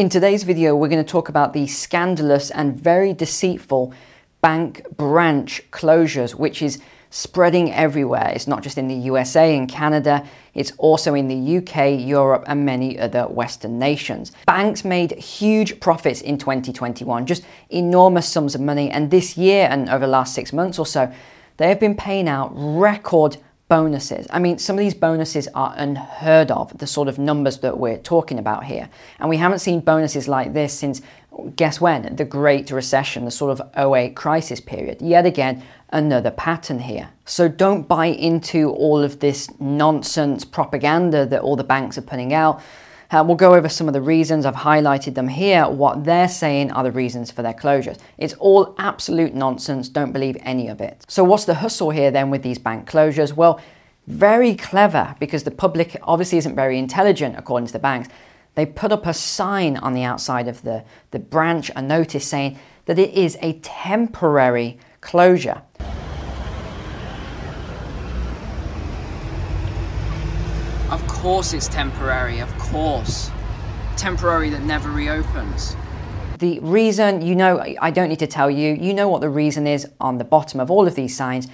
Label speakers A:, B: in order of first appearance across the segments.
A: In today's video, we're going to talk about the scandalous and very deceitful bank branch closures, which is spreading everywhere. It's not just in the USA and Canada, it's also in the UK, Europe, and many other Western nations. Banks made huge profits in 2021, just enormous sums of money. And this year, and over the last six months or so, they have been paying out record bonuses. I mean, some of these bonuses are unheard of, the sort of numbers that we're talking about here. And we haven't seen bonuses like this since, guess when? The Great Recession, the sort of 08 crisis period. Yet again, another pattern here. So don't buy into all of this nonsense propaganda that all the banks are putting out. Uh, we'll go over some of the reasons. I've highlighted them here. What they're saying are the reasons for their closures. It's all absolute nonsense. Don't believe any of it. So, what's the hustle here then with these bank closures? Well, very clever because the public obviously isn't very intelligent according to the banks. They put up a sign on the outside of the, the branch, a notice saying that it is a temporary closure.
B: Of course it's temporary, of course. Temporary that never reopens.
A: The reason, you know, I don't need to tell you, you know what the reason is on the bottom of all of these signs.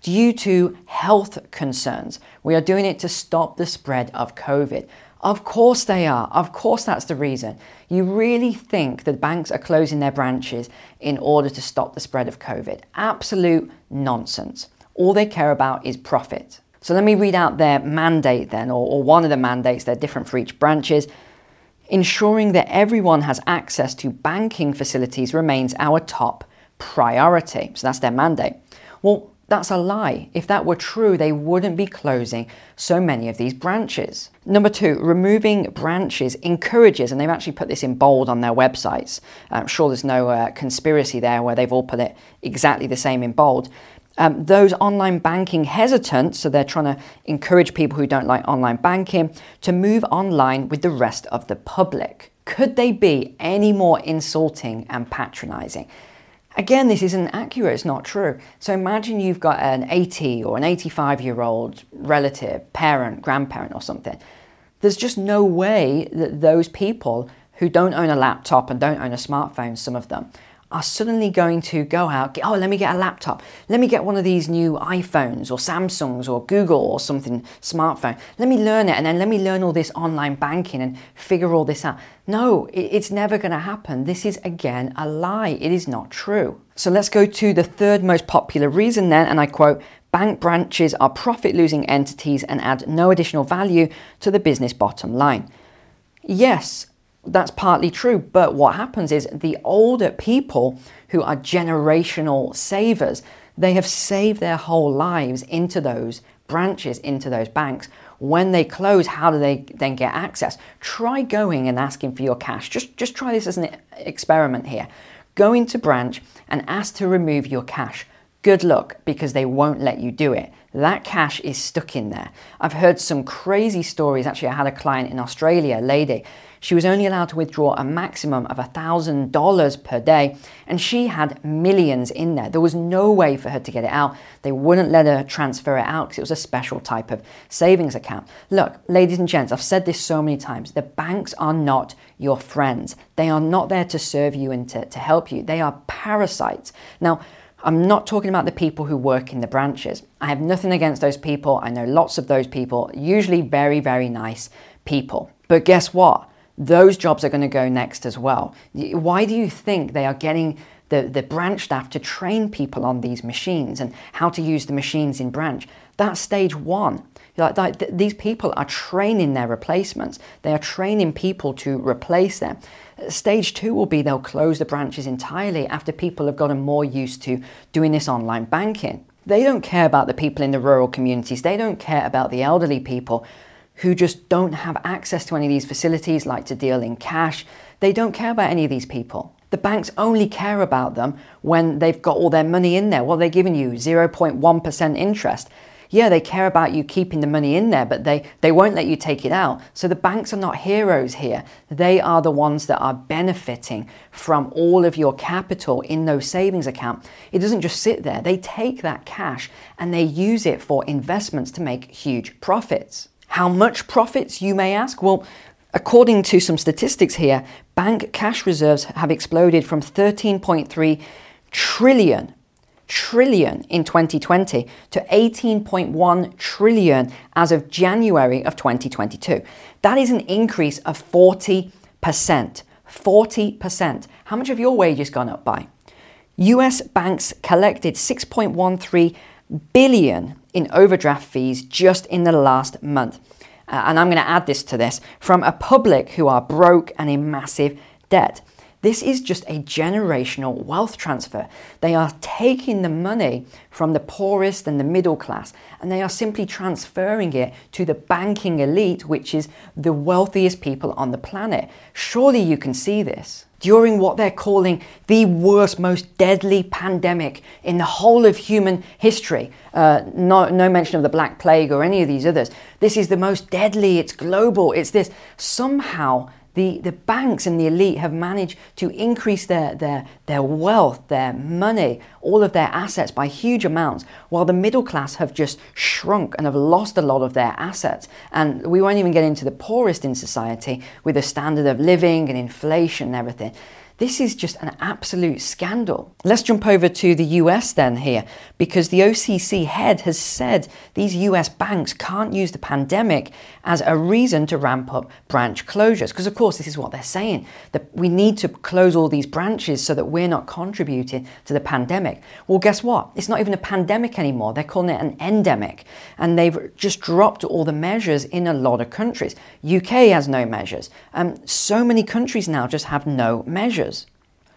A: Due to health concerns, we are doing it to stop the spread of COVID. Of course they are. Of course that's the reason. You really think that banks are closing their branches in order to stop the spread of COVID? Absolute nonsense. All they care about is profit. So let me read out their mandate then, or, or one of the mandates, they're different for each branches. Ensuring that everyone has access to banking facilities remains our top priority. So that's their mandate. Well, that's a lie. If that were true, they wouldn't be closing so many of these branches. Number two, removing branches encourages, and they've actually put this in bold on their websites. I'm sure there's no uh, conspiracy there where they've all put it exactly the same in bold um, those online banking hesitant, so they're trying to encourage people who don't like online banking to move online with the rest of the public. Could they be any more insulting and patronizing? Again, this isn't accurate, it's not true. So imagine you've got an 80 or an 85 year old relative, parent, grandparent, or something. There's just no way that those people who don't own a laptop and don't own a smartphone, some of them, are suddenly going to go out, oh, let me get a laptop. Let me get one of these new iPhones or Samsungs or Google or something smartphone. Let me learn it and then let me learn all this online banking and figure all this out. No, it's never going to happen. This is again a lie. It is not true. So let's go to the third most popular reason then, and I quote, bank branches are profit losing entities and add no additional value to the business bottom line. Yes, that's partly true, but what happens is the older people who are generational savers, they have saved their whole lives into those branches, into those banks. When they close, how do they then get access? Try going and asking for your cash. Just, just try this as an experiment here. Go into branch and ask to remove your cash. Good luck because they won't let you do it. That cash is stuck in there. I've heard some crazy stories. Actually, I had a client in Australia, a lady she was only allowed to withdraw a maximum of $1,000 per day, and she had millions in there. There was no way for her to get it out. They wouldn't let her transfer it out because it was a special type of savings account. Look, ladies and gents, I've said this so many times the banks are not your friends. They are not there to serve you and to, to help you, they are parasites. Now, I'm not talking about the people who work in the branches. I have nothing against those people. I know lots of those people, usually very, very nice people. But guess what? those jobs are going to go next as well. Why do you think they are getting the, the branch staff to train people on these machines and how to use the machines in branch? That's stage one. Th- these people are training their replacements. They are training people to replace them. Stage two will be they'll close the branches entirely after people have gotten more used to doing this online banking. They don't care about the people in the rural communities. They don't care about the elderly people who just don't have access to any of these facilities, like to deal in cash. They don't care about any of these people. The banks only care about them when they've got all their money in there. Well, they're giving you 0.1% interest. Yeah, they care about you keeping the money in there, but they, they won't let you take it out. So the banks are not heroes here. They are the ones that are benefiting from all of your capital in those savings account. It doesn't just sit there. They take that cash and they use it for investments to make huge profits. How much profits, you may ask? Well, According to some statistics here, bank cash reserves have exploded from 13.3 trillion trillion in 2020 to 18.1 trillion as of January of 2022. That is an increase of 40%. 40%. How much have your wages gone up by? US banks collected 6.13 billion in overdraft fees just in the last month. Uh, and I'm going to add this to this from a public who are broke and in massive debt. This is just a generational wealth transfer. They are taking the money from the poorest and the middle class and they are simply transferring it to the banking elite, which is the wealthiest people on the planet. Surely you can see this. During what they're calling the worst, most deadly pandemic in the whole of human history, uh, no, no mention of the Black Plague or any of these others. This is the most deadly, it's global, it's this. Somehow, the, the banks and the elite have managed to increase their, their, their wealth, their money, all of their assets by huge amounts, while the middle class have just shrunk and have lost a lot of their assets. And we won't even get into the poorest in society with the standard of living and inflation and everything. This is just an absolute scandal. Let's jump over to the US then here, because the OCC head has said these US banks can't use the pandemic as a reason to ramp up branch closures. Because, of course, this is what they're saying that we need to close all these branches so that we're not contributing to the pandemic. Well, guess what? It's not even a pandemic anymore. They're calling it an endemic. And they've just dropped all the measures in a lot of countries. UK has no measures. Um, so many countries now just have no measures.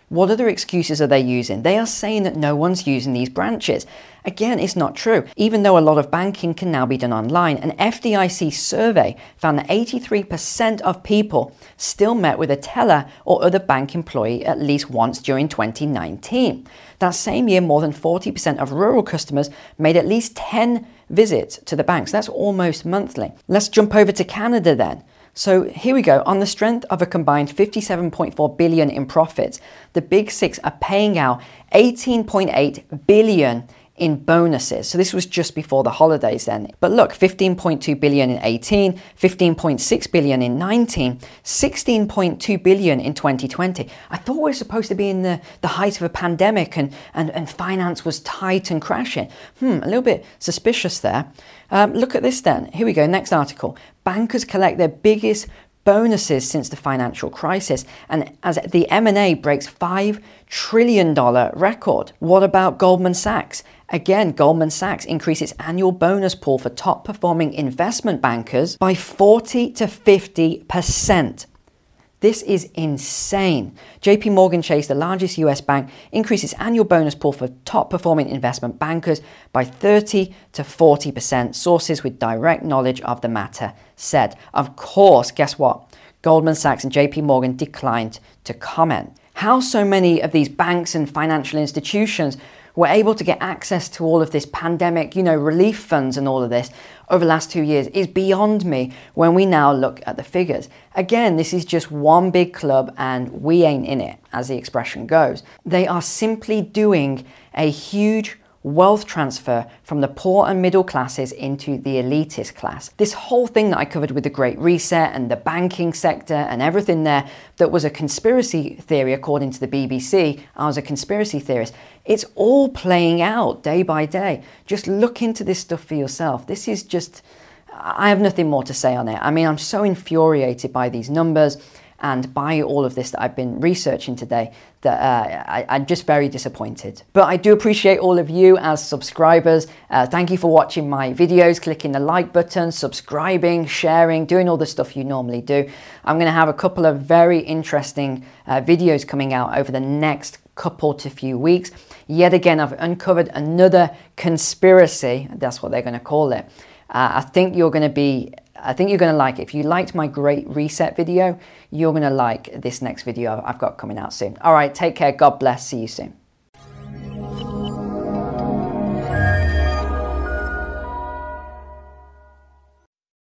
A: What other excuses are they using? They are saying that no one's using these branches. Again, it's not true. Even though a lot of banking can now be done online, an FDIC survey found that 83% of people still met with a teller or other bank employee at least once during 2019. That same year, more than 40% of rural customers made at least 10 visits to the banks. That's almost monthly. Let's jump over to Canada then. So here we go. On the strength of a combined 57.4 billion in profits, the big six are paying out 18.8 billion in bonuses. So this was just before the holidays then. But look, 15.2 billion in 18, 15.6 billion in 19, 16.2 billion in 2020. I thought we were supposed to be in the, the height of a pandemic and, and, and finance was tight and crashing. Hmm, a little bit suspicious there. Um, look at this then. Here we go, next article. Bankers collect their biggest bonuses since the financial crisis and as the M&A breaks 5 trillion dollar record. What about Goldman Sachs? Again, Goldman Sachs increased its annual bonus pool for top performing investment bankers by 40 to 50%. This is insane. JP Morgan Chase, the largest US bank, increased its annual bonus pool for top performing investment bankers by 30 to 40%. Sources with direct knowledge of the matter said. Of course, guess what? Goldman Sachs and JP Morgan declined to comment. How so many of these banks and financial institutions were able to get access to all of this pandemic, you know, relief funds and all of this over the last two years is beyond me when we now look at the figures. Again, this is just one big club and we ain't in it, as the expression goes. They are simply doing a huge wealth transfer from the poor and middle classes into the elitist class. This whole thing that I covered with the Great Reset and the banking sector and everything there that was a conspiracy theory, according to the BBC, I was a conspiracy theorist. It's all playing out day by day. Just look into this stuff for yourself. This is just, I have nothing more to say on it. I mean, I'm so infuriated by these numbers and by all of this that I've been researching today that uh, I, am just very disappointed. But I do appreciate all of you as subscribers. Uh, thank you for watching my videos, clicking the like button, subscribing, sharing, doing all the stuff you normally do. I'm going to have a couple of very interesting uh, videos coming out over the next couple to few weeks. Yet again, I've uncovered another conspiracy, that's what they're going to call it. Uh, I think you're going to be I think you're going to like it. If you liked my great reset video, you're going to like this next video I've got coming out soon. All right, take care. God bless. See you soon.